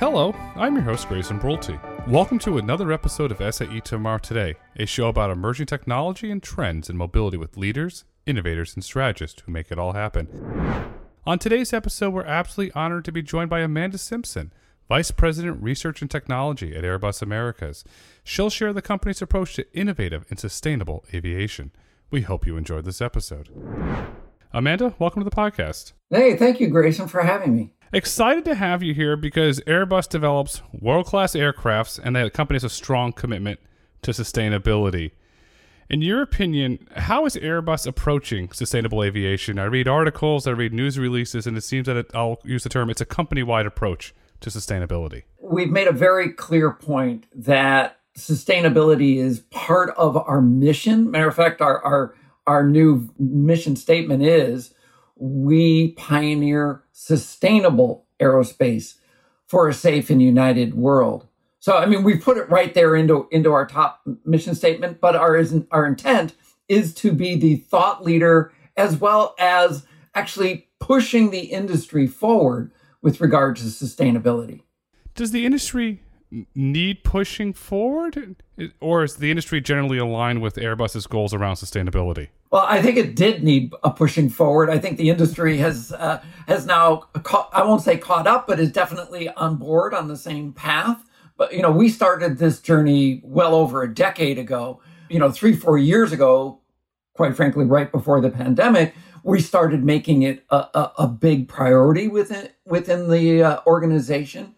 Hello, I'm your host, Grayson Brulte. Welcome to another episode of SAE Tomorrow Today, a show about emerging technology and trends in mobility with leaders, innovators, and strategists who make it all happen. On today's episode, we're absolutely honored to be joined by Amanda Simpson, Vice President Research and Technology at Airbus Americas. She'll share the company's approach to innovative and sustainable aviation. We hope you enjoyed this episode. Amanda, welcome to the podcast. Hey, thank you, Grayson, for having me. Excited to have you here because Airbus develops world class aircrafts and the company has a strong commitment to sustainability. In your opinion, how is Airbus approaching sustainable aviation? I read articles, I read news releases, and it seems that it, I'll use the term it's a company wide approach to sustainability. We've made a very clear point that sustainability is part of our mission. Matter of fact, our, our, our new mission statement is we pioneer sustainable aerospace for a safe and united world. So, I mean, we put it right there into, into our top mission statement, but our, our intent is to be the thought leader as well as actually pushing the industry forward with regard to sustainability. Does the industry need pushing forward, or is the industry generally aligned with Airbus's goals around sustainability? Well, I think it did need a pushing forward. I think the industry has uh, has now caught, I won't say caught up, but is definitely on board on the same path. But you know, we started this journey well over a decade ago. You know, three four years ago, quite frankly, right before the pandemic, we started making it a, a, a big priority within within the uh, organization,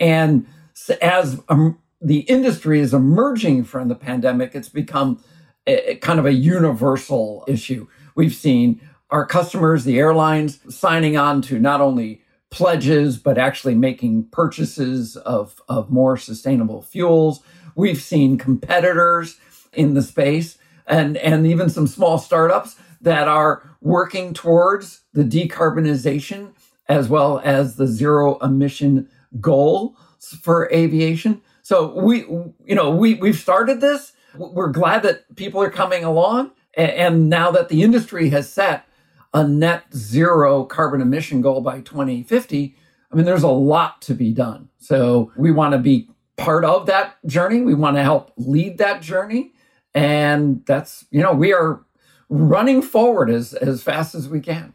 and as um, the industry is emerging from the pandemic, it's become a, a kind of a universal issue. We've seen our customers, the airlines, signing on to not only pledges, but actually making purchases of, of more sustainable fuels. We've seen competitors in the space and, and even some small startups that are working towards the decarbonization as well as the zero emission goal for aviation. So we, you know, we, we've started this. We're glad that people are coming along. And now that the industry has set a net zero carbon emission goal by 2050, I mean, there's a lot to be done. So we want to be part of that journey. We want to help lead that journey. And that's, you know, we are running forward as, as fast as we can.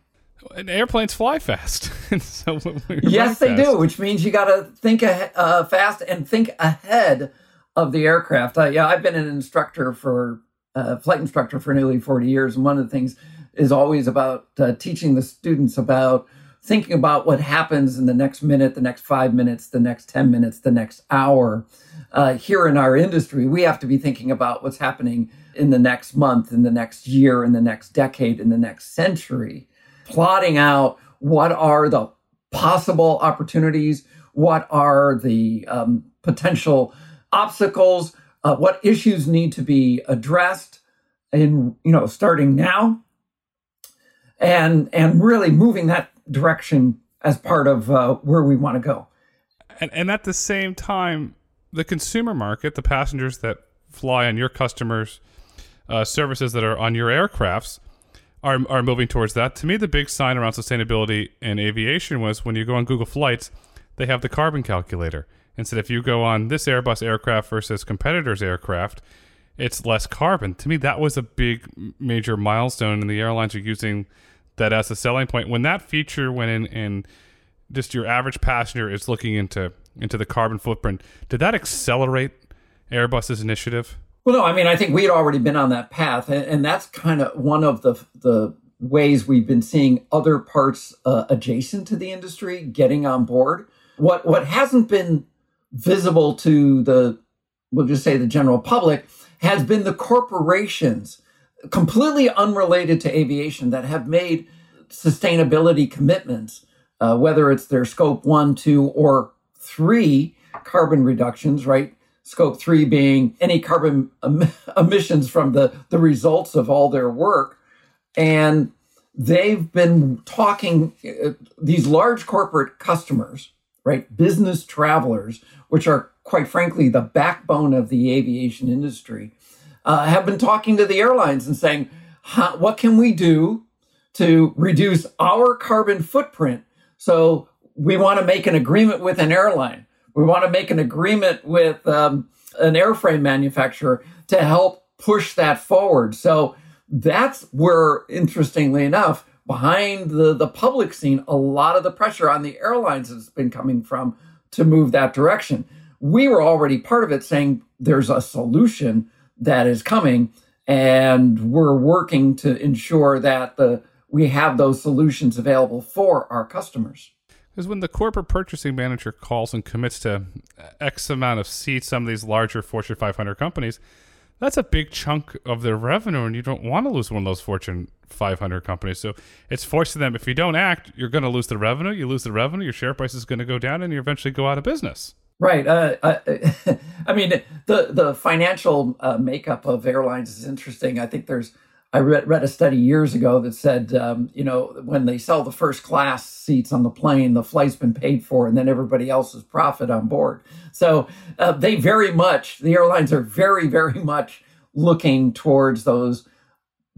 And airplanes fly fast. so yes, they fast. do, which means you got to think uh, fast and think ahead of the aircraft. Uh, yeah, I've been an instructor for uh, flight instructor for nearly 40 years, and one of the things is always about uh, teaching the students about thinking about what happens in the next minute, the next five minutes, the next 10 minutes, the next hour. Uh, here in our industry, we have to be thinking about what's happening in the next month, in the next year, in the next decade, in the next century plotting out what are the possible opportunities, what are the um, potential obstacles, uh, what issues need to be addressed, in you know starting now, and and really moving that direction as part of uh, where we want to go. And, and at the same time, the consumer market, the passengers that fly on your customers' uh, services that are on your aircrafts are are moving towards that. To me, the big sign around sustainability in aviation was when you go on Google Flights, they have the carbon calculator. And said if you go on this Airbus aircraft versus competitors' aircraft, it's less carbon. To me, that was a big major milestone, and the airlines are using that as a selling point. When that feature went in, and just your average passenger is looking into into the carbon footprint, did that accelerate Airbus's initiative? Well, no, I mean, I think we had already been on that path, and, and that's kind of one of the the ways we've been seeing other parts uh, adjacent to the industry getting on board. What what hasn't been visible to the we'll just say the general public has been the corporations completely unrelated to aviation that have made sustainability commitments, uh, whether it's their scope one, two, or three carbon reductions, right? Scope three being any carbon em- emissions from the, the results of all their work. And they've been talking, uh, these large corporate customers, right, business travelers, which are quite frankly the backbone of the aviation industry, uh, have been talking to the airlines and saying, what can we do to reduce our carbon footprint? So we want to make an agreement with an airline We want to make an agreement with um, an airframe manufacturer to help push that forward. So that's where, interestingly enough, behind the, the public scene, a lot of the pressure on the airlines has been coming from to move that direction. We were already part of it saying there's a solution that is coming, and we're working to ensure that the we have those solutions available for our customers. Because when the corporate purchasing manager calls and commits to X amount of seats, some of these larger Fortune 500 companies, that's a big chunk of their revenue, and you don't want to lose one of those Fortune 500 companies. So it's forcing them. If you don't act, you're going to lose the revenue. You lose the revenue, your share price is going to go down, and you eventually go out of business. Right. Uh I, I mean, the the financial uh, makeup of airlines is interesting. I think there's I read, read a study years ago that said, um, you know, when they sell the first class seats on the plane, the flight's been paid for, and then everybody else's profit on board. So uh, they very much, the airlines are very, very much looking towards those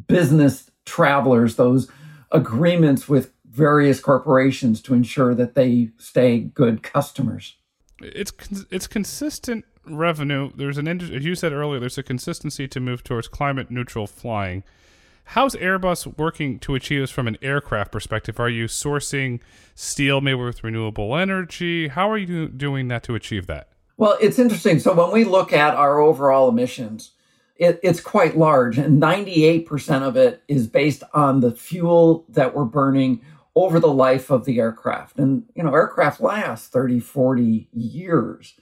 business travelers, those agreements with various corporations to ensure that they stay good customers. It's it's consistent revenue. There's an as you said earlier. There's a consistency to move towards climate neutral flying. How's Airbus working to achieve this from an aircraft perspective? Are you sourcing steel maybe with renewable energy? How are you doing that to achieve that? Well, it's interesting. So when we look at our overall emissions, it, it's quite large, and 98% of it is based on the fuel that we're burning over the life of the aircraft. And, you know, aircraft last 30, 40 years.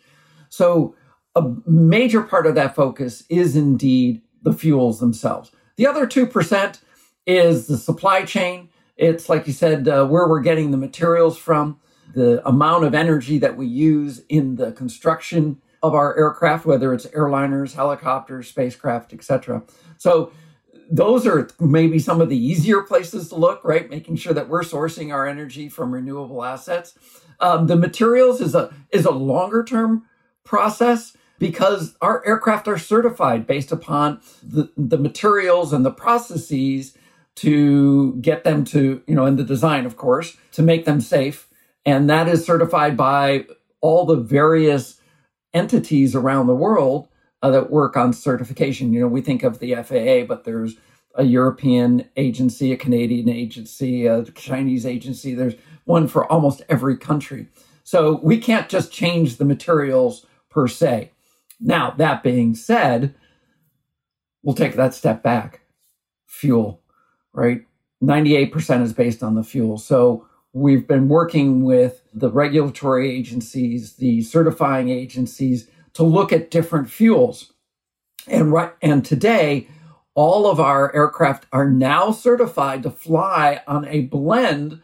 So a major part of that focus is indeed the fuels themselves. The other 2% is the supply chain. It's like you said, uh, where we're getting the materials from, the amount of energy that we use in the construction of our aircraft, whether it's airliners, helicopters, spacecraft, etc. So those are maybe some of the easier places to look, right? Making sure that we're sourcing our energy from renewable assets. Um, the materials is a is a longer term process because our aircraft are certified based upon the, the materials and the processes to get them to, you know, in the design, of course, to make them safe. And that is certified by all the various entities around the world uh, that work on certification. You know, we think of the FAA, but there's a European agency, a Canadian agency, a Chinese agency. There's one for almost every country. So we can't just change the materials per se. Now, that being said, we'll take that step back. Fuel, right? 98% is based on the fuel. So we've been working with the regulatory agencies, the certifying agencies to look at different fuels. And right and today all of our aircraft are now certified to fly on a blend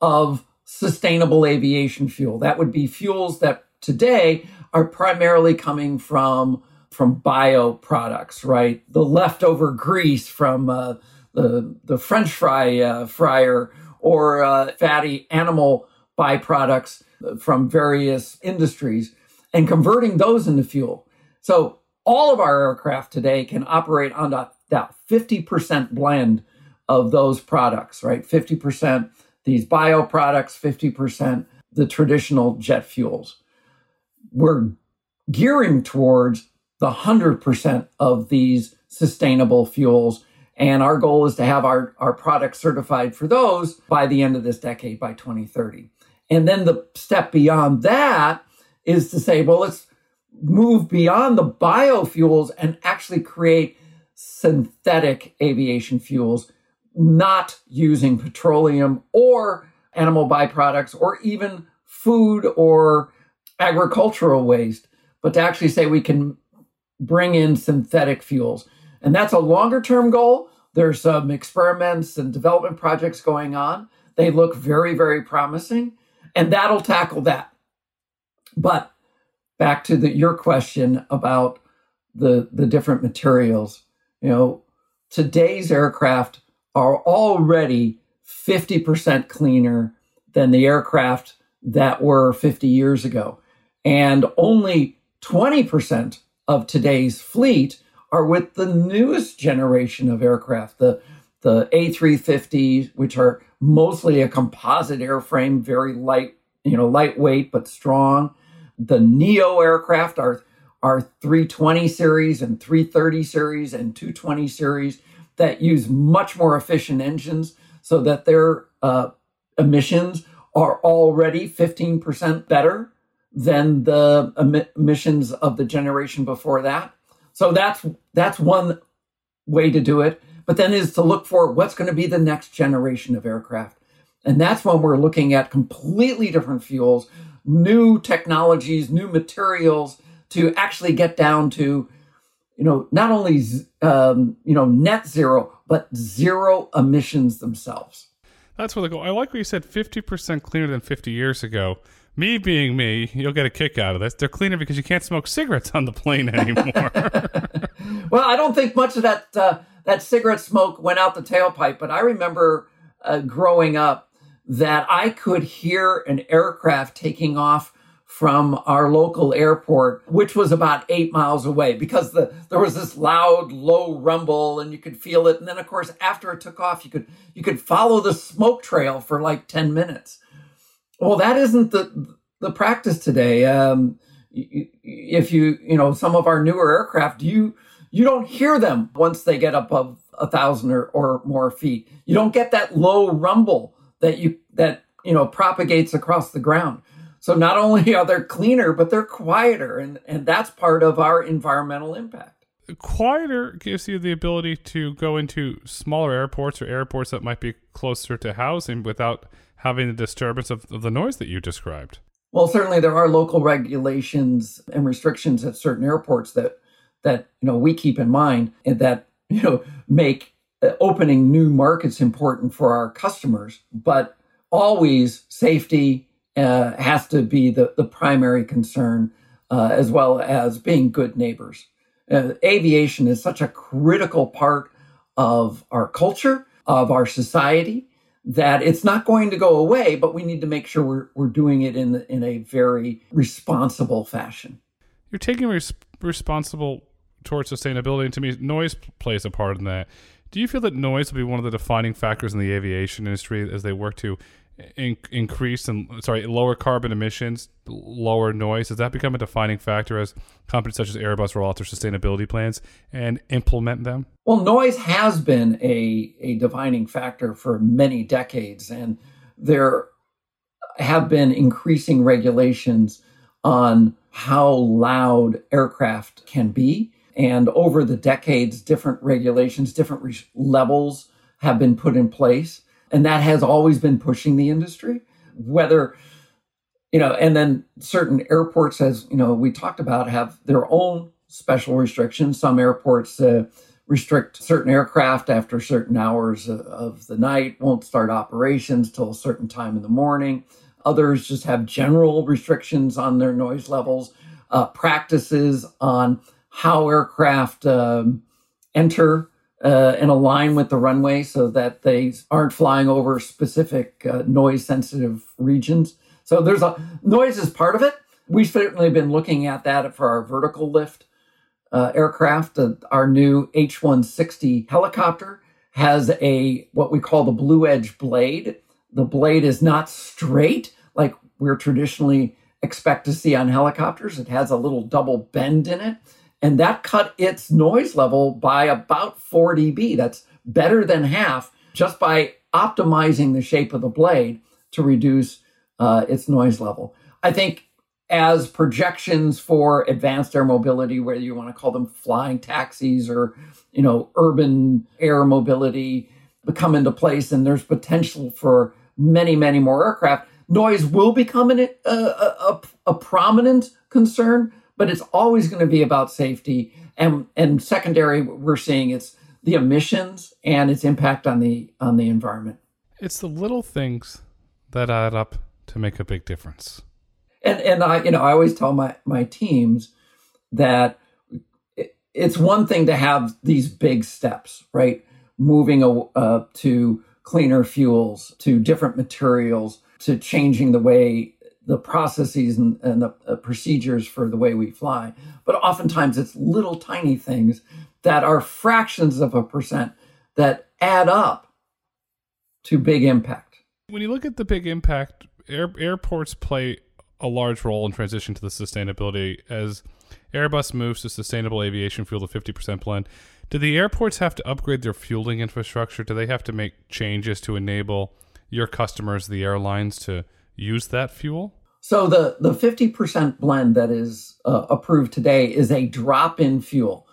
of sustainable aviation fuel. That would be fuels that today are primarily coming from from bio products, right? The leftover grease from uh, the the French fry uh, fryer or uh, fatty animal byproducts from various industries, and converting those into fuel. So all of our aircraft today can operate on that, that 50% blend of those products, right? 50% these bio products, 50% the traditional jet fuels we're gearing towards the 100% of these sustainable fuels. And our goal is to have our, our products certified for those by the end of this decade, by 2030. And then the step beyond that is to say, well, let's move beyond the biofuels and actually create synthetic aviation fuels, not using petroleum or animal byproducts or even food or agricultural waste, but to actually say we can bring in synthetic fuels. And that's a longer term goal. There's some experiments and development projects going on. They look very, very promising, and that'll tackle that. But back to the, your question about the, the different materials, you know, today's aircraft are already 50% cleaner than the aircraft that were 50 years ago. And only 20% of today's fleet are with the newest generation of aircraft, the, the A350, which are mostly a composite airframe, very light, you know, lightweight but strong. the Neo aircraft, our our 320 series and 330 series and 220 series that use much more efficient engines so that their uh, emissions are already 15% better than the emissions of the generation before that. So that's that's one way to do it. But then is to look for what's going to be the next generation of aircraft. And that's when we're looking at completely different fuels, new technologies, new materials to actually get down to, you know, not only um, you know net zero, but zero emissions themselves. That's where they go. I like what you said. Fifty percent cleaner than fifty years ago. Me being me, you'll get a kick out of this. They're cleaner because you can't smoke cigarettes on the plane anymore. well, I don't think much of that uh, that cigarette smoke went out the tailpipe, but I remember uh, growing up that I could hear an aircraft taking off from our local airport, which was about eight miles away, because the there was this loud, low rumble, and you could feel it. And then, of course, after it took off, you could you could follow the smoke trail for like ten minutes. Well, that isn't the the practice today. Um, if you you know some of our newer aircraft, you you don't hear them once they get above a thousand or, or more feet. You don't get that low rumble that you that you know propagates across the ground. So not only are they cleaner, but they're quieter, and, and that's part of our environmental impact. Quieter gives you the ability to go into smaller airports or airports that might be closer to housing without having the disturbance of, of the noise that you described. Well, certainly there are local regulations and restrictions at certain airports that that you know we keep in mind and that you know make uh, opening new markets important for our customers, but always safety uh, has to be the, the primary concern, uh, as well as being good neighbors. Uh, aviation is such a critical part of our culture, of our society, that it's not going to go away, but we need to make sure we're, we're doing it in, the, in a very responsible fashion. You're taking res- responsible towards sustainability, and to me, noise plays a part in that. Do you feel that noise will be one of the defining factors in the aviation industry as they work to in- increase and sorry lower carbon emissions, lower noise? Does that become a defining factor as companies such as Airbus roll out their sustainability plans and implement them? Well, noise has been a a defining factor for many decades, and there have been increasing regulations on how loud aircraft can be. And over the decades, different regulations, different re- levels have been put in place. And that has always been pushing the industry, whether, you know, and then certain airports, as, you know, we talked about, have their own special restrictions. Some airports uh, restrict certain aircraft after certain hours of the night, won't start operations till a certain time in the morning. Others just have general restrictions on their noise levels, uh, practices on how aircraft um, enter uh, and align with the runway so that they aren't flying over specific uh, noise sensitive regions. So there's a noise is part of it. We've certainly been looking at that for our vertical lift uh, aircraft. Uh, our new H160 helicopter has a what we call the blue edge blade. The blade is not straight like we're traditionally expect to see on helicopters. It has a little double bend in it and that cut its noise level by about 4 dB. That's better than half just by optimizing the shape of the blade to reduce uh, its noise level. I think as projections for advanced air mobility, whether you want to call them flying taxis or you know urban air mobility, come into place, and there's potential for many, many more aircraft. Noise will become an, a, a, a prominent concern, but it's always going to be about safety. And and secondary, we're seeing it's the emissions and its impact on the on the environment. It's the little things that add up to make a big difference. And and I you know I always tell my my teams that it's one thing to have these big steps, right? Moving uh, to cleaner fuels, to different materials, to changing the way the processes and, and the uh, procedures for the way we fly. But oftentimes it's little tiny things that are fractions of a percent that add up to big impact. When you look at the big impact, air, airports play a large role in transition to the sustainability as Airbus moves to sustainable aviation fuel to 50% blend. Do the airports have to upgrade their fueling infrastructure? Do they have to make changes to enable your customers, the airlines, to use that fuel? So the the 50% blend that is uh, approved today is a drop-in fuel.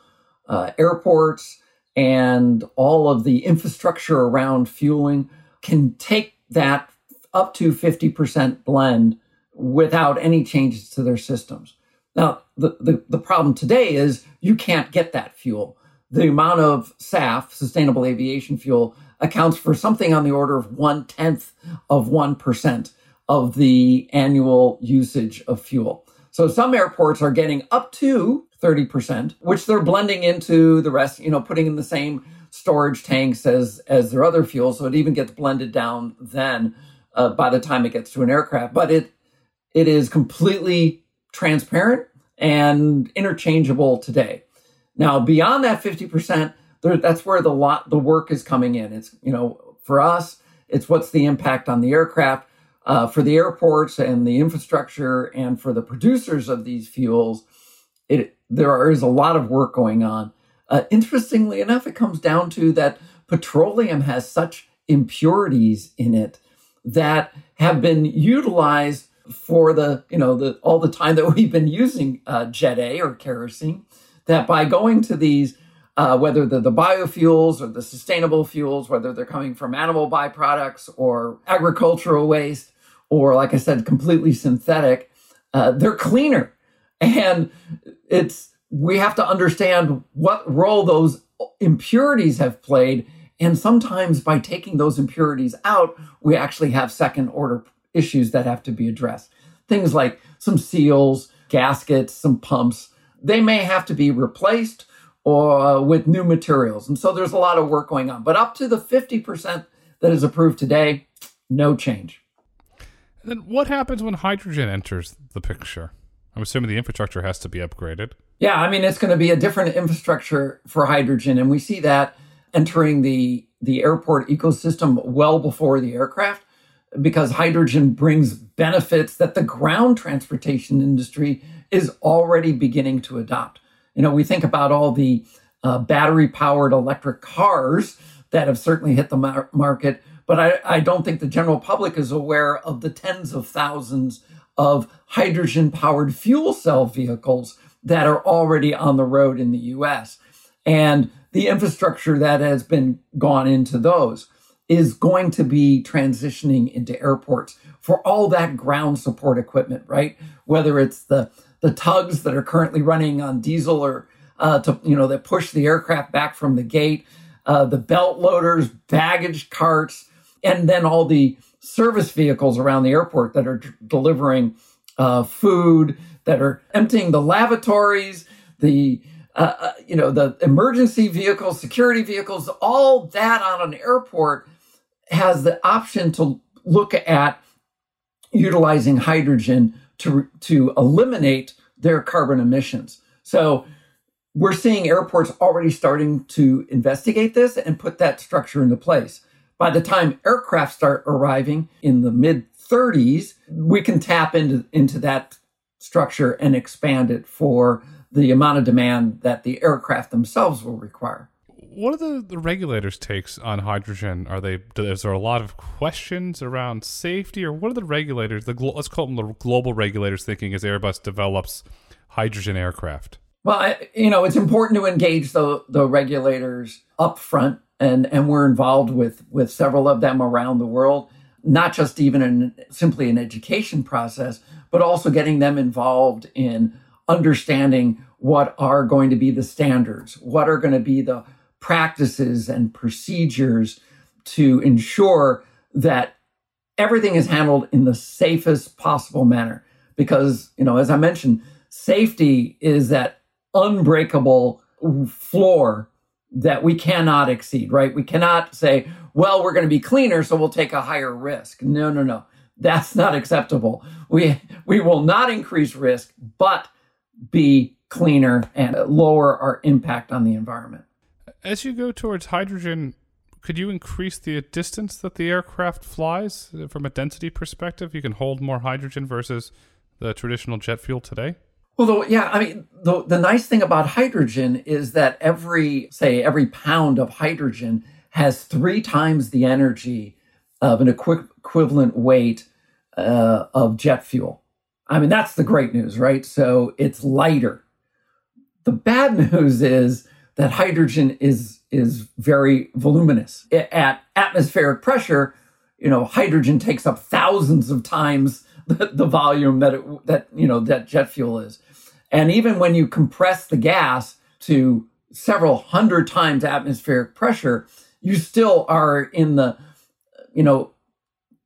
Uh, airports and all of the infrastructure around fueling can take that up to 50% blend without any changes to their systems. Now, the, the, the problem today is you can't get that fuel. The amount of SAF, sustainable aviation fuel, accounts for something on the order of one tenth of 1% of the annual usage of fuel. So some airports are getting up to 30%, which they're blending into the rest, you know, putting in the same storage tanks as, as their other fuel. So it even gets blended down then uh, by the time it gets to an aircraft. But it, it is completely transparent and interchangeable today. Now, beyond that 50%, there, that's where the lot, the work is coming in. It's, you know, for us, it's what's the impact on the aircraft. Uh, for the airports and the infrastructure and for the producers of these fuels, it, there is a lot of work going on. Uh, interestingly enough, it comes down to that petroleum has such impurities in it that have been utilized for the you know the all the time that we've been using uh, jet A or kerosene. That by going to these uh, whether they're the biofuels or the sustainable fuels, whether they're coming from animal byproducts or agricultural waste, or like I said, completely synthetic, uh, they're cleaner. And it's we have to understand what role those impurities have played. And sometimes by taking those impurities out, we actually have second order issues that have to be addressed. Things like some seals, gaskets, some pumps, they may have to be replaced or uh, with new materials. And so there's a lot of work going on. But up to the 50% that is approved today, no change. Then what happens when hydrogen enters the picture? I'm assuming the infrastructure has to be upgraded. Yeah, I mean it's going to be a different infrastructure for hydrogen and we see that entering the the airport ecosystem well before the aircraft because hydrogen brings benefits that the ground transportation industry is already beginning to adopt. You know, we think about all the uh, battery powered electric cars that have certainly hit the mar- market, but I, I don't think the general public is aware of the tens of thousands of hydrogen powered fuel cell vehicles that are already on the road in the US. And the infrastructure that has been gone into those is going to be transitioning into airports for all that ground support equipment, right? Whether it's the the tugs that are currently running on diesel or uh, to you know that push the aircraft back from the gate, uh, the belt loaders, baggage carts, and then all the service vehicles around the airport that are d- delivering uh, food, that are emptying the lavatories, the uh, uh, you know the emergency vehicles, security vehicles, all that on an airport has the option to look at utilizing hydrogen to to eliminate their carbon emissions. So we're seeing airports already starting to investigate this and put that structure into place. By the time aircraft start arriving in the mid 30s, we can tap into, into that structure and expand it for the amount of demand that the aircraft themselves will require. What are the, the regulators' takes on hydrogen? Are they is there a lot of questions around safety, or what are the regulators? The let's call them the global regulators thinking as Airbus develops hydrogen aircraft. Well, I, you know, it's important to engage the the regulators up front, and and we're involved with with several of them around the world. Not just even in simply an education process, but also getting them involved in understanding what are going to be the standards, what are going to be the practices and procedures to ensure that everything is handled in the safest possible manner. Because, you know, as I mentioned, safety is that unbreakable floor that we cannot exceed, right? We cannot say, well, we're going to be cleaner, so we'll take a higher risk. No, no, no. That's not acceptable. We, we will not increase risk, but be cleaner and lower our impact on the environment. As you go towards hydrogen, could you increase the distance that the aircraft flies from a density perspective? You can hold more hydrogen versus the traditional jet fuel today? Well, the, yeah, I mean, the, the nice thing about hydrogen is that every, say, every pound of hydrogen has three times the energy of an equi- equivalent weight uh, of jet fuel. I mean, that's the great news, right? So it's lighter. The bad news is that hydrogen is is very voluminous. At atmospheric pressure, you know, hydrogen takes up thousands of times the, the volume that it, that you know that jet fuel is. And even when you compress the gas to several hundred times atmospheric pressure, you still are in the you know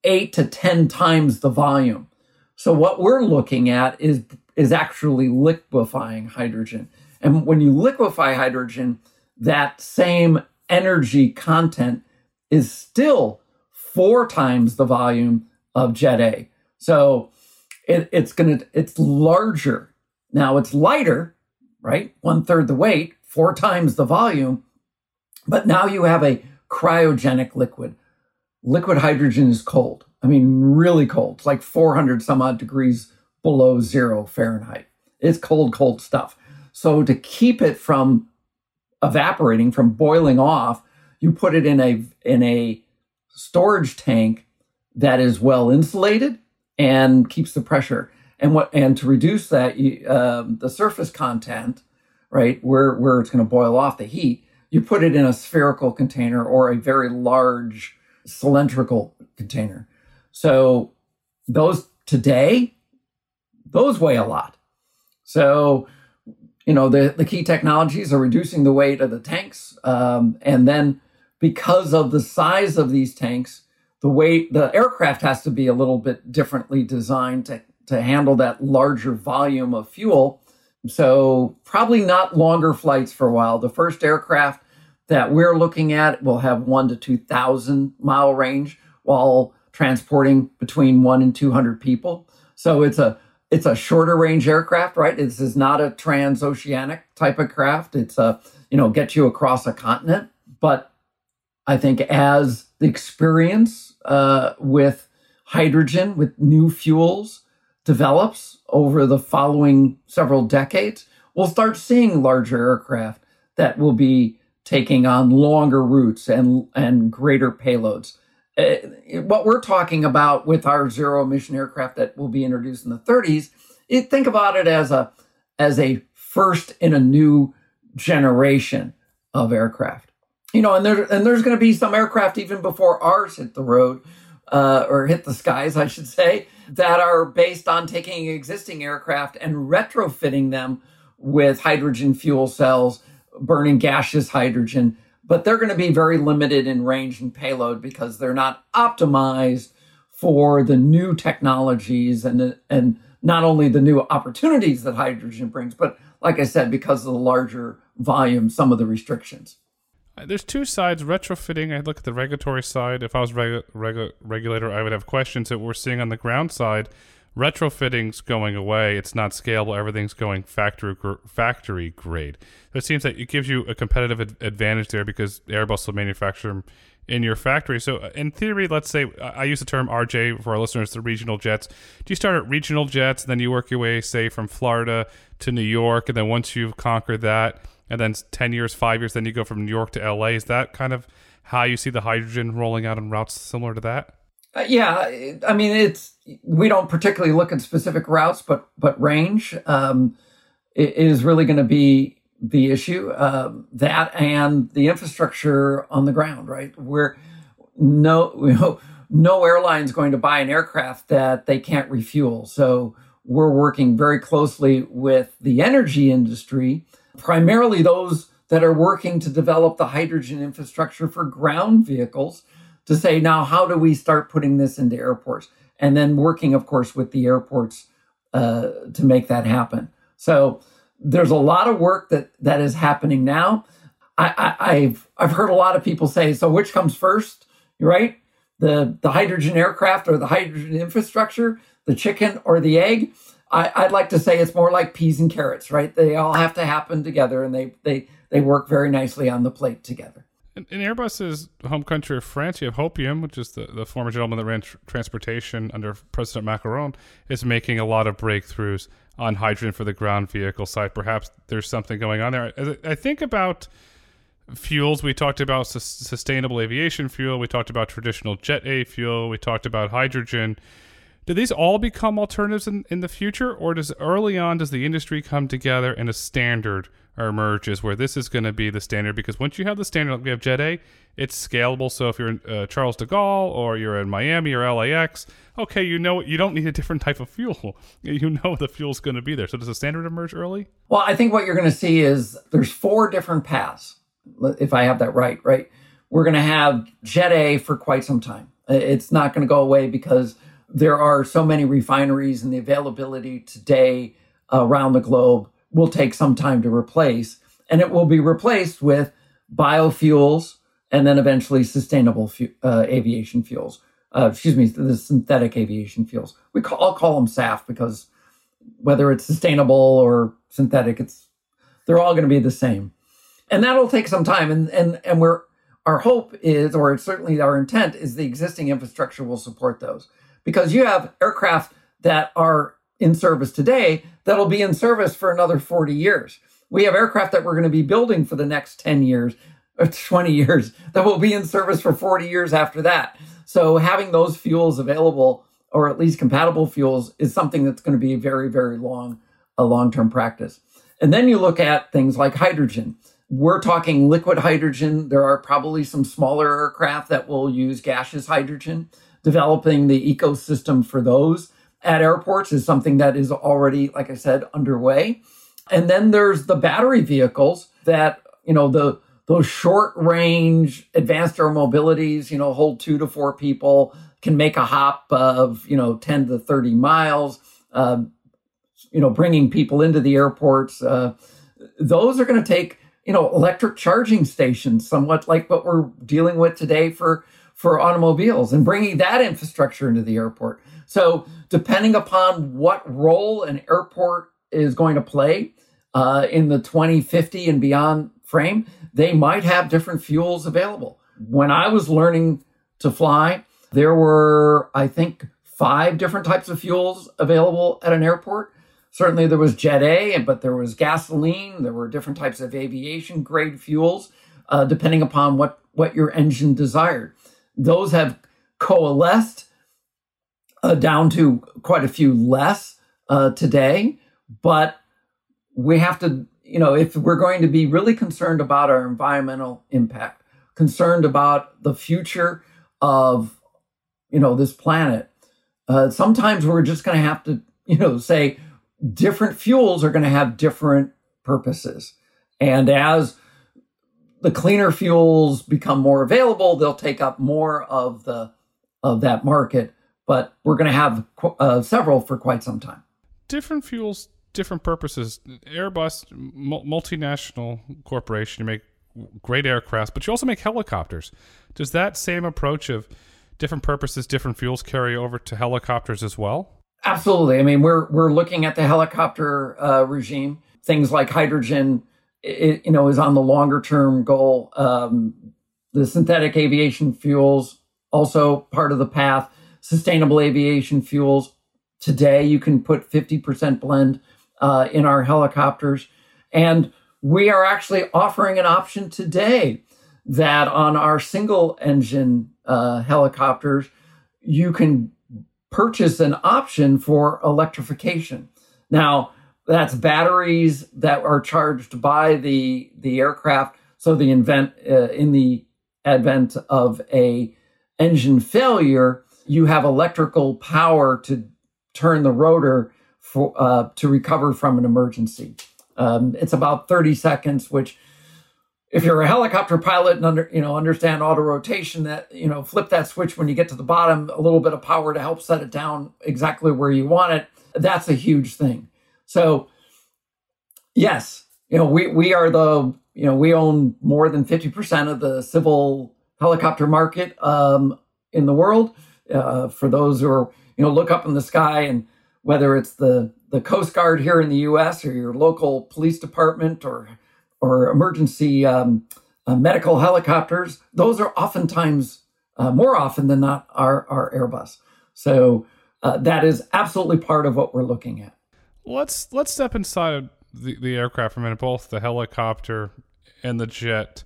8 to 10 times the volume. So what we're looking at is is actually liquefying hydrogen. And when you liquefy hydrogen, that same energy content is still four times the volume of jet A. So it, it's gonna it's larger. Now it's lighter, right? One third the weight, four times the volume. But now you have a cryogenic liquid. Liquid hydrogen is cold. I mean, really cold. It's like 400 some odd degrees below zero Fahrenheit. It's cold, cold stuff. So to keep it from evaporating, from boiling off, you put it in a in a storage tank that is well insulated and keeps the pressure. And what and to reduce that, um, the surface content, right, where where it's going to boil off the heat, you put it in a spherical container or a very large cylindrical container. So those today, those weigh a lot. So, you know, the, the key technologies are reducing the weight of the tanks. Um, and then because of the size of these tanks, the weight, the aircraft has to be a little bit differently designed to, to handle that larger volume of fuel. So probably not longer flights for a while. The first aircraft that we're looking at will have one to 2,000 mile range, while transporting between one and 200 people. So it's a it's a shorter range aircraft, right? This is not a transoceanic type of craft. It's a you know get you across a continent. But I think as the experience uh, with hydrogen, with new fuels, develops over the following several decades, we'll start seeing larger aircraft that will be taking on longer routes and and greater payloads. Uh, what we're talking about with our zero emission aircraft that will be introduced in the 30s, it, think about it as a as a first in a new generation of aircraft. You know, and there and there's going to be some aircraft even before ours hit the road uh, or hit the skies, I should say, that are based on taking existing aircraft and retrofitting them with hydrogen fuel cells, burning gaseous hydrogen but they're going to be very limited in range and payload because they're not optimized for the new technologies and and not only the new opportunities that hydrogen brings, but like I said, because of the larger volume, some of the restrictions. Uh, there's two sides retrofitting. I look at the regulatory side. If I was regu- regu- regulator, I would have questions that we're seeing on the ground side retrofitting's going away. It's not scalable. Everything's going factory gr- factory grade. So it seems that it gives you a competitive ad- advantage there because Airbus will manufacture in your factory. So uh, in theory, let's say I use the term RJ for our listeners, the regional jets. Do you start at regional jets, and then you work your way, say, from Florida to New York, and then once you've conquered that, and then ten years, five years, then you go from New York to LA. Is that kind of how you see the hydrogen rolling out on routes similar to that? Uh, yeah, I mean it's we don't particularly look at specific routes, but but range um, is really going to be the issue. Uh, that and the infrastructure on the ground, right? Where no you know, no airline's going to buy an aircraft that they can't refuel. So we're working very closely with the energy industry, primarily those that are working to develop the hydrogen infrastructure for ground vehicles to say, now, how do we start putting this into airports? And then working, of course, with the airports uh, to make that happen. So there's a lot of work that that is happening now. I, I, have I've heard a lot of people say, so which comes first, right? The the hydrogen aircraft or the hydrogen infrastructure, the chicken or the egg? I, I'd like to say it's more like peas and carrots, right? They all have to happen together, and they they they work very nicely on the plate together In, in Airbus's home country of France, you have Hopium, which is the, the former gentleman that ran tr- transportation under President Macron, is making a lot of breakthroughs on hydrogen for the ground vehicle side. Perhaps there's something going on there. As I think about fuels, we talked about su- sustainable aviation fuel, we talked about traditional jet A fuel, we talked about hydrogen. Do these all become alternatives in, in the future, or does early on does the industry come together and a standard emerges where this is going to be the standard? Because once you have the standard, like we have Jet A, it's scalable. So if you're in uh, Charles de Gaulle or you're in Miami or LAX, okay, you know you don't need a different type of fuel. You know the fuel's going to be there. So does the standard emerge early? Well, I think what you're going to see is there's four different paths. If I have that right, right, we're going to have Jet A for quite some time. It's not going to go away because there are so many refineries and the availability today around the globe will take some time to replace. And it will be replaced with biofuels and then eventually sustainable fu- uh, aviation fuels. Uh, excuse me, the synthetic aviation fuels. We call, I'll call them SAF because whether it's sustainable or synthetic, it's they're all going to be the same, and that'll take some time. And and and we're our hope is, or it's certainly our intent, is the existing infrastructure will support those because you have aircraft that are in service today that'll be in service for another 40 years. We have aircraft that we're going to be building for the next 10 years or 20 years that will be in service for 40 years after that. So having those fuels available or at least compatible fuels is something that's going to be a very, very long, a long-term practice. And then you look at things like hydrogen. We're talking liquid hydrogen. There are probably some smaller aircraft that will use gaseous hydrogen. Developing the ecosystem for those at airports is something that is already, like I said, underway. And then there's the battery vehicles that, you know, the those short range advanced air mobilities, you know, hold two to four people, can make a hop of, you know, 10 to 30 miles, uh, you know, bringing people into the airports. Uh, those are going to take, you know, electric charging stations, somewhat like what we're dealing with today for for automobiles and bringing that infrastructure into the airport. So, depending upon what role an airport is going to play uh, in the 2050 and beyond frame, they might have different fuels available. When I was learning to fly, there were, I think, five different types of fuels available at an airport. Certainly, there was Jet A, but there was gasoline. There were different types of aviation grade fuels, uh, depending upon what, what your engine desired those have coalesced uh, down to quite a few less uh, today. But we have to, you know, if we're going to be really concerned about our environmental impact, concerned about the future of, you know, this planet, uh, sometimes we're just going to have to, you know, say different fuels are going to have different purposes. And as the cleaner fuels become more available, they'll take up more of the of that market. But we're going to have uh, several for quite some time. Different fuels, different purposes. Airbus, multinational corporation, you make great aircraft, but you also make helicopters. Does that same approach of different purposes, different fuels carry over to helicopters as well? Absolutely. I mean, we're we're looking at the helicopter uh, regime. Things like hydrogen it, you know, is on the longer term goal. Um, the synthetic aviation fuels also part of the path. Sustainable aviation fuels. Today, you can put 50% blend uh, in our helicopters. And we are actually offering an option today that on our single engine uh, helicopters, you can purchase an option for electrification. Now, that's batteries that are charged by the the aircraft. So the invent uh, in the advent of a engine failure, you have electrical power to turn the rotor for uh, to recover from an emergency. Um, it's about 30 seconds, which if you're a helicopter pilot and under, you know understand auto rotation, that you know flip that switch when you get to the bottom, a little bit of power to help set it down exactly where you want it. That's a huge thing. So, yes, you know, we, we are the, you know, we own more than 50% of the civil helicopter market um, in the world. Uh, for those who are, you know, look up in the sky and whether it's the, the Coast Guard here in the US or your local police department or, or emergency um, uh, medical helicopters, those are oftentimes, uh, more often than not, our, our Airbus. So uh, that is absolutely part of what we're looking at. Let's let's step inside the, the aircraft for a minute, both the helicopter and the jet.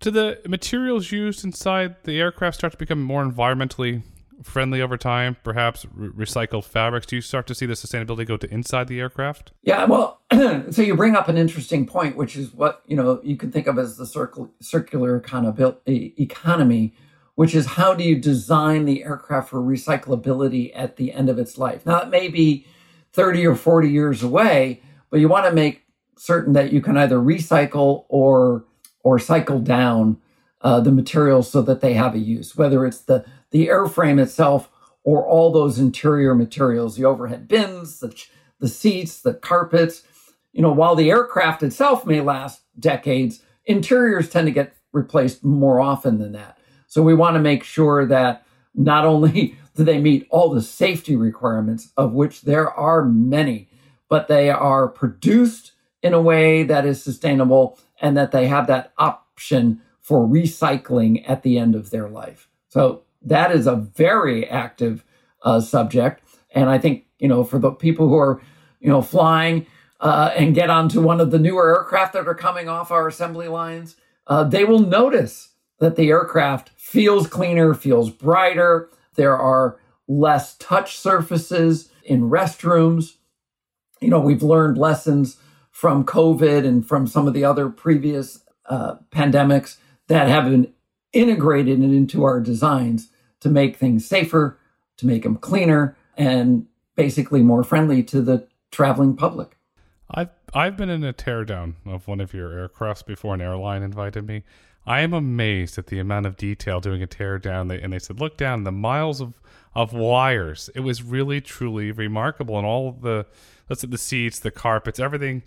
Do the materials used inside the aircraft start to become more environmentally friendly over time? Perhaps re- recycled fabrics. Do you start to see the sustainability go to inside the aircraft? Yeah, well, so you bring up an interesting point, which is what you know you can think of as the circle, circular economy, which is how do you design the aircraft for recyclability at the end of its life? Now, it may be 30 or 40 years away, but you want to make certain that you can either recycle or or cycle down uh, the materials so that they have a use, whether it's the the airframe itself or all those interior materials, the overhead bins, the, the seats, the carpets. You know, while the aircraft itself may last decades, interiors tend to get replaced more often than that. So we want to make sure that not only do they meet all the safety requirements, of which there are many, but they are produced in a way that is sustainable and that they have that option for recycling at the end of their life. So that is a very active uh, subject. And I think, you know, for the people who are, you know, flying uh, and get onto one of the newer aircraft that are coming off our assembly lines, uh, they will notice that the aircraft feels cleaner, feels brighter. There are less touch surfaces in restrooms. You know, we've learned lessons from COVID and from some of the other previous uh, pandemics that have been integrated into our designs to make things safer, to make them cleaner, and basically more friendly to the traveling public. I've I've been in a teardown of one of your aircrafts before an airline invited me. I am amazed at the amount of detail doing a teardown. They, and they said, look down the miles of, of wires. It was really, truly remarkable. And all the, let's say the seats, the carpets, everything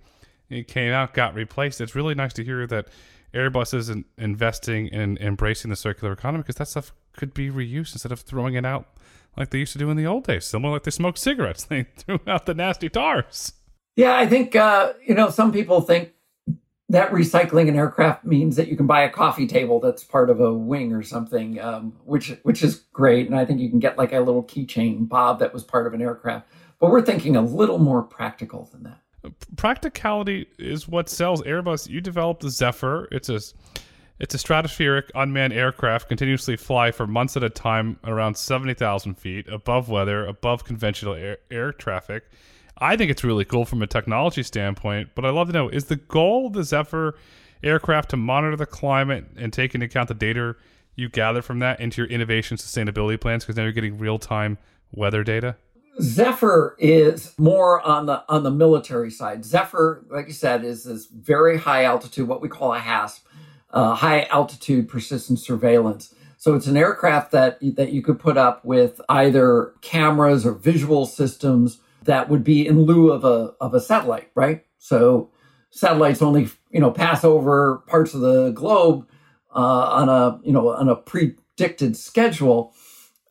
it came out, got replaced. It's really nice to hear that Airbus is in, investing in embracing the circular economy because that stuff could be reused instead of throwing it out like they used to do in the old days. Similar like they smoked cigarettes, they threw out the nasty tars. Yeah, I think uh, you know some people think that recycling an aircraft means that you can buy a coffee table that's part of a wing or something, um, which which is great, and I think you can get like a little keychain bob that was part of an aircraft. But we're thinking a little more practical than that practicality is what sells Airbus. You developed the Zephyr. It's a it's a stratospheric unmanned aircraft continuously fly for months at a time around 70,000 feet above weather, above conventional air, air traffic. I think it's really cool from a technology standpoint, but I'd love to know is the goal of the Zephyr aircraft to monitor the climate and take into account the data you gather from that into your innovation sustainability plans because now you're getting real time weather data? Zephyr is more on the on the military side. Zephyr, like you said, is this very high altitude, what we call a HASP, uh, high altitude persistent surveillance. So it's an aircraft that that you could put up with either cameras or visual systems that would be in lieu of a of a satellite, right? So satellites only you know pass over parts of the globe uh, on a you know on a predicted schedule.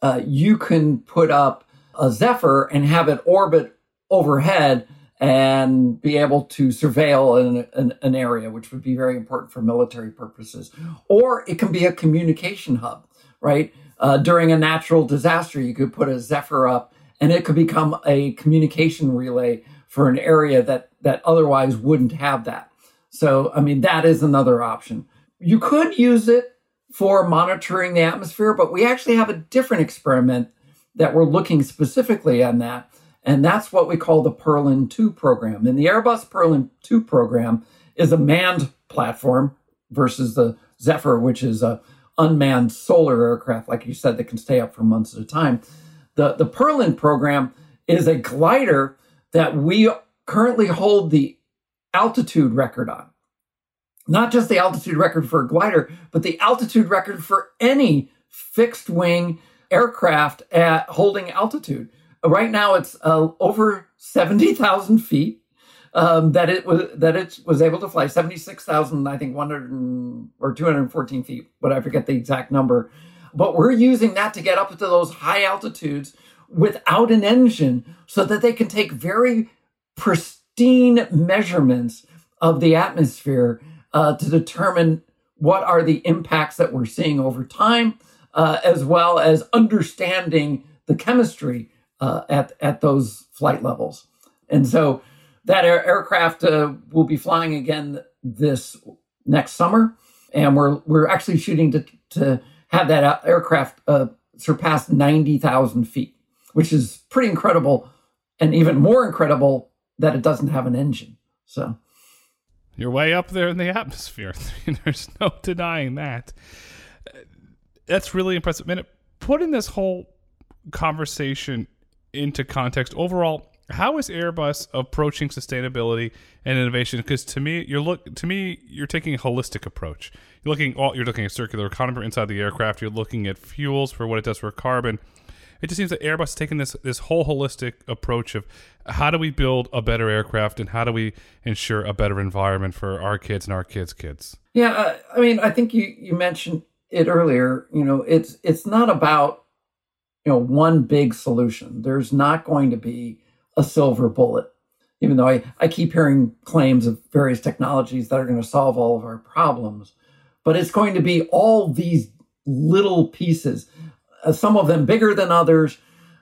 Uh, you can put up a Zephyr and have it orbit overhead and be able to surveil an, an, an, area, which would be very important for military purposes. Or it can be a communication hub, right? Uh, during a natural disaster, you could put a Zephyr up and it could become a communication relay for an area that, that otherwise wouldn't have that. So, I mean, that is another option. You could use it for monitoring the atmosphere, but we actually have a different experiment that we're looking specifically on that. And that's what we call the Perlan 2 program. And the Airbus Perlan 2 program is a manned platform versus the Zephyr, which is a unmanned solar aircraft, like you said, that can stay up for months at a time. The, the Perlan program is a glider that we currently hold the altitude record on. Not just the altitude record for a glider, but the altitude record for any fixed wing aircraft at holding altitude. Right now, it's uh, over seventy thousand feet. Um, that it was that it was able to fly seventy six thousand, I think one hundred or two hundred fourteen feet, but I forget the exact number. But we're using that to get up to those high altitudes without an engine, so that they can take very pristine measurements of the atmosphere uh, to determine what are the impacts that we're seeing over time, uh, as well as understanding the chemistry uh, at, at those flight levels. And so that air- aircraft uh, will be flying again this next summer. And we're, we're actually shooting to, to have that aircraft uh, surpass 90,000 feet, which is pretty incredible. And even more incredible that it doesn't have an engine. So you're way up there in the atmosphere. There's no denying that. That's really impressive. And putting this whole conversation into context, overall, how is Airbus approaching sustainability and innovation? Because to me, you're look to me, you're taking a holistic approach. You're looking all you're looking at circular economy inside the aircraft. You're looking at fuels for what it does for carbon. It just seems that Airbus is taking this this whole holistic approach of how do we build a better aircraft and how do we ensure a better environment for our kids and our kids' kids. Yeah, uh, I mean, I think you you mentioned it earlier. You know, it's it's not about you know one big solution. There's not going to be a silver bullet. Even though I, I keep hearing claims of various technologies that are going to solve all of our problems, but it's going to be all these little pieces, uh, some of them bigger than others,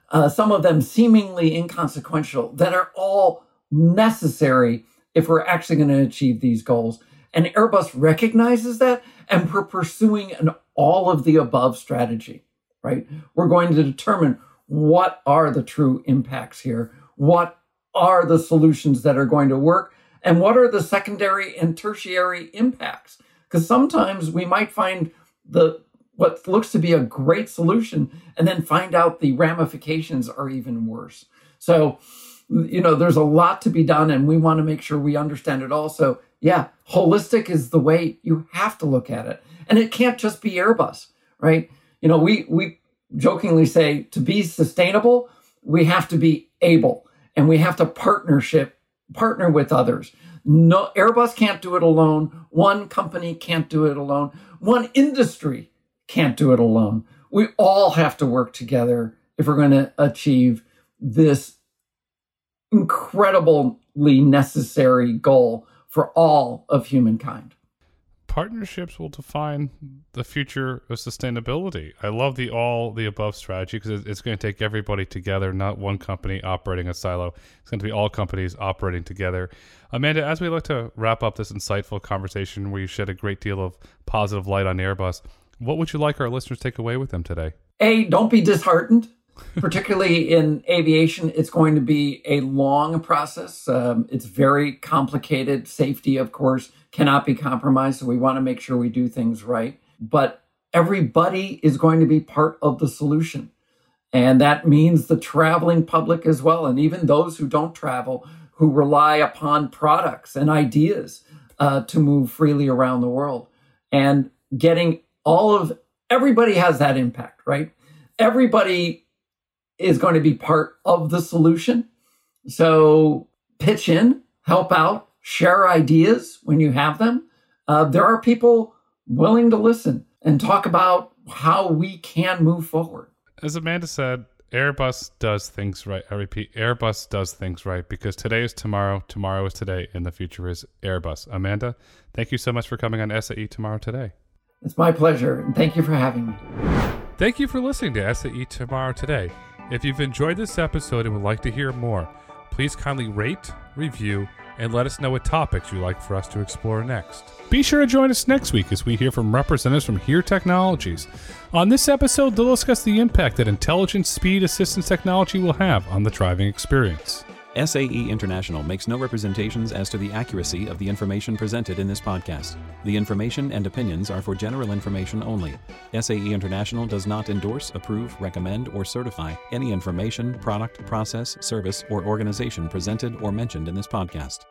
uh, some of them seemingly inconsequential, that are all necessary if we're actually going to achieve these goals. And Airbus recognizes that, and we're pursuing an all of the above strategy, right? We're going to determine what are the true impacts here, what are the solutions that are going to work, and what are the secondary and tertiary impacts. Because sometimes we might find the what looks to be a great solution and then find out the ramifications are even worse. So, you know, there's a lot to be done and we want to make sure we understand it also. Yeah, holistic is the way you have to look at it. And it can't just be Airbus, right? You know, we we jokingly say to be sustainable, we have to be able and we have to partnership partner with others. No Airbus can't do it alone. One company can't do it alone. One industry can't do it alone. We all have to work together if we're going to achieve this incredibly necessary goal for all of humankind. Partnerships will define the future of sustainability. I love the all the above strategy because it's going to take everybody together, not one company operating a silo. It's going to be all companies operating together. Amanda, as we look to wrap up this insightful conversation where you shed a great deal of positive light on Airbus, what would you like our listeners to take away with them today? A, don't be disheartened. Particularly in aviation, it's going to be a long process. Um, it's very complicated. Safety, of course, cannot be compromised. So we want to make sure we do things right. But everybody is going to be part of the solution. And that means the traveling public as well. And even those who don't travel, who rely upon products and ideas uh, to move freely around the world. And getting all of everybody has that impact, right? Everybody is going to be part of the solution. So pitch in, help out, share ideas when you have them. Uh, there are people willing to listen and talk about how we can move forward. As Amanda said, Airbus does things right. I repeat, Airbus does things right because today is tomorrow, tomorrow is today, and the future is Airbus. Amanda, thank you so much for coming on SAE Tomorrow Today. It's my pleasure, and thank you for having me. Thank you for listening to SAE Tomorrow Today. If you've enjoyed this episode and would like to hear more, please kindly rate, review, and let us know what topics you'd like for us to explore next. Be sure to join us next week as we hear from representatives from HERE Technologies. On this episode, they'll discuss the impact that intelligent speed assistance technology will have on the driving experience. SAE International makes no representations as to the accuracy of the information presented in this podcast. The information and opinions are for general information only. SAE International does not endorse, approve, recommend, or certify any information, product, process, service, or organization presented or mentioned in this podcast.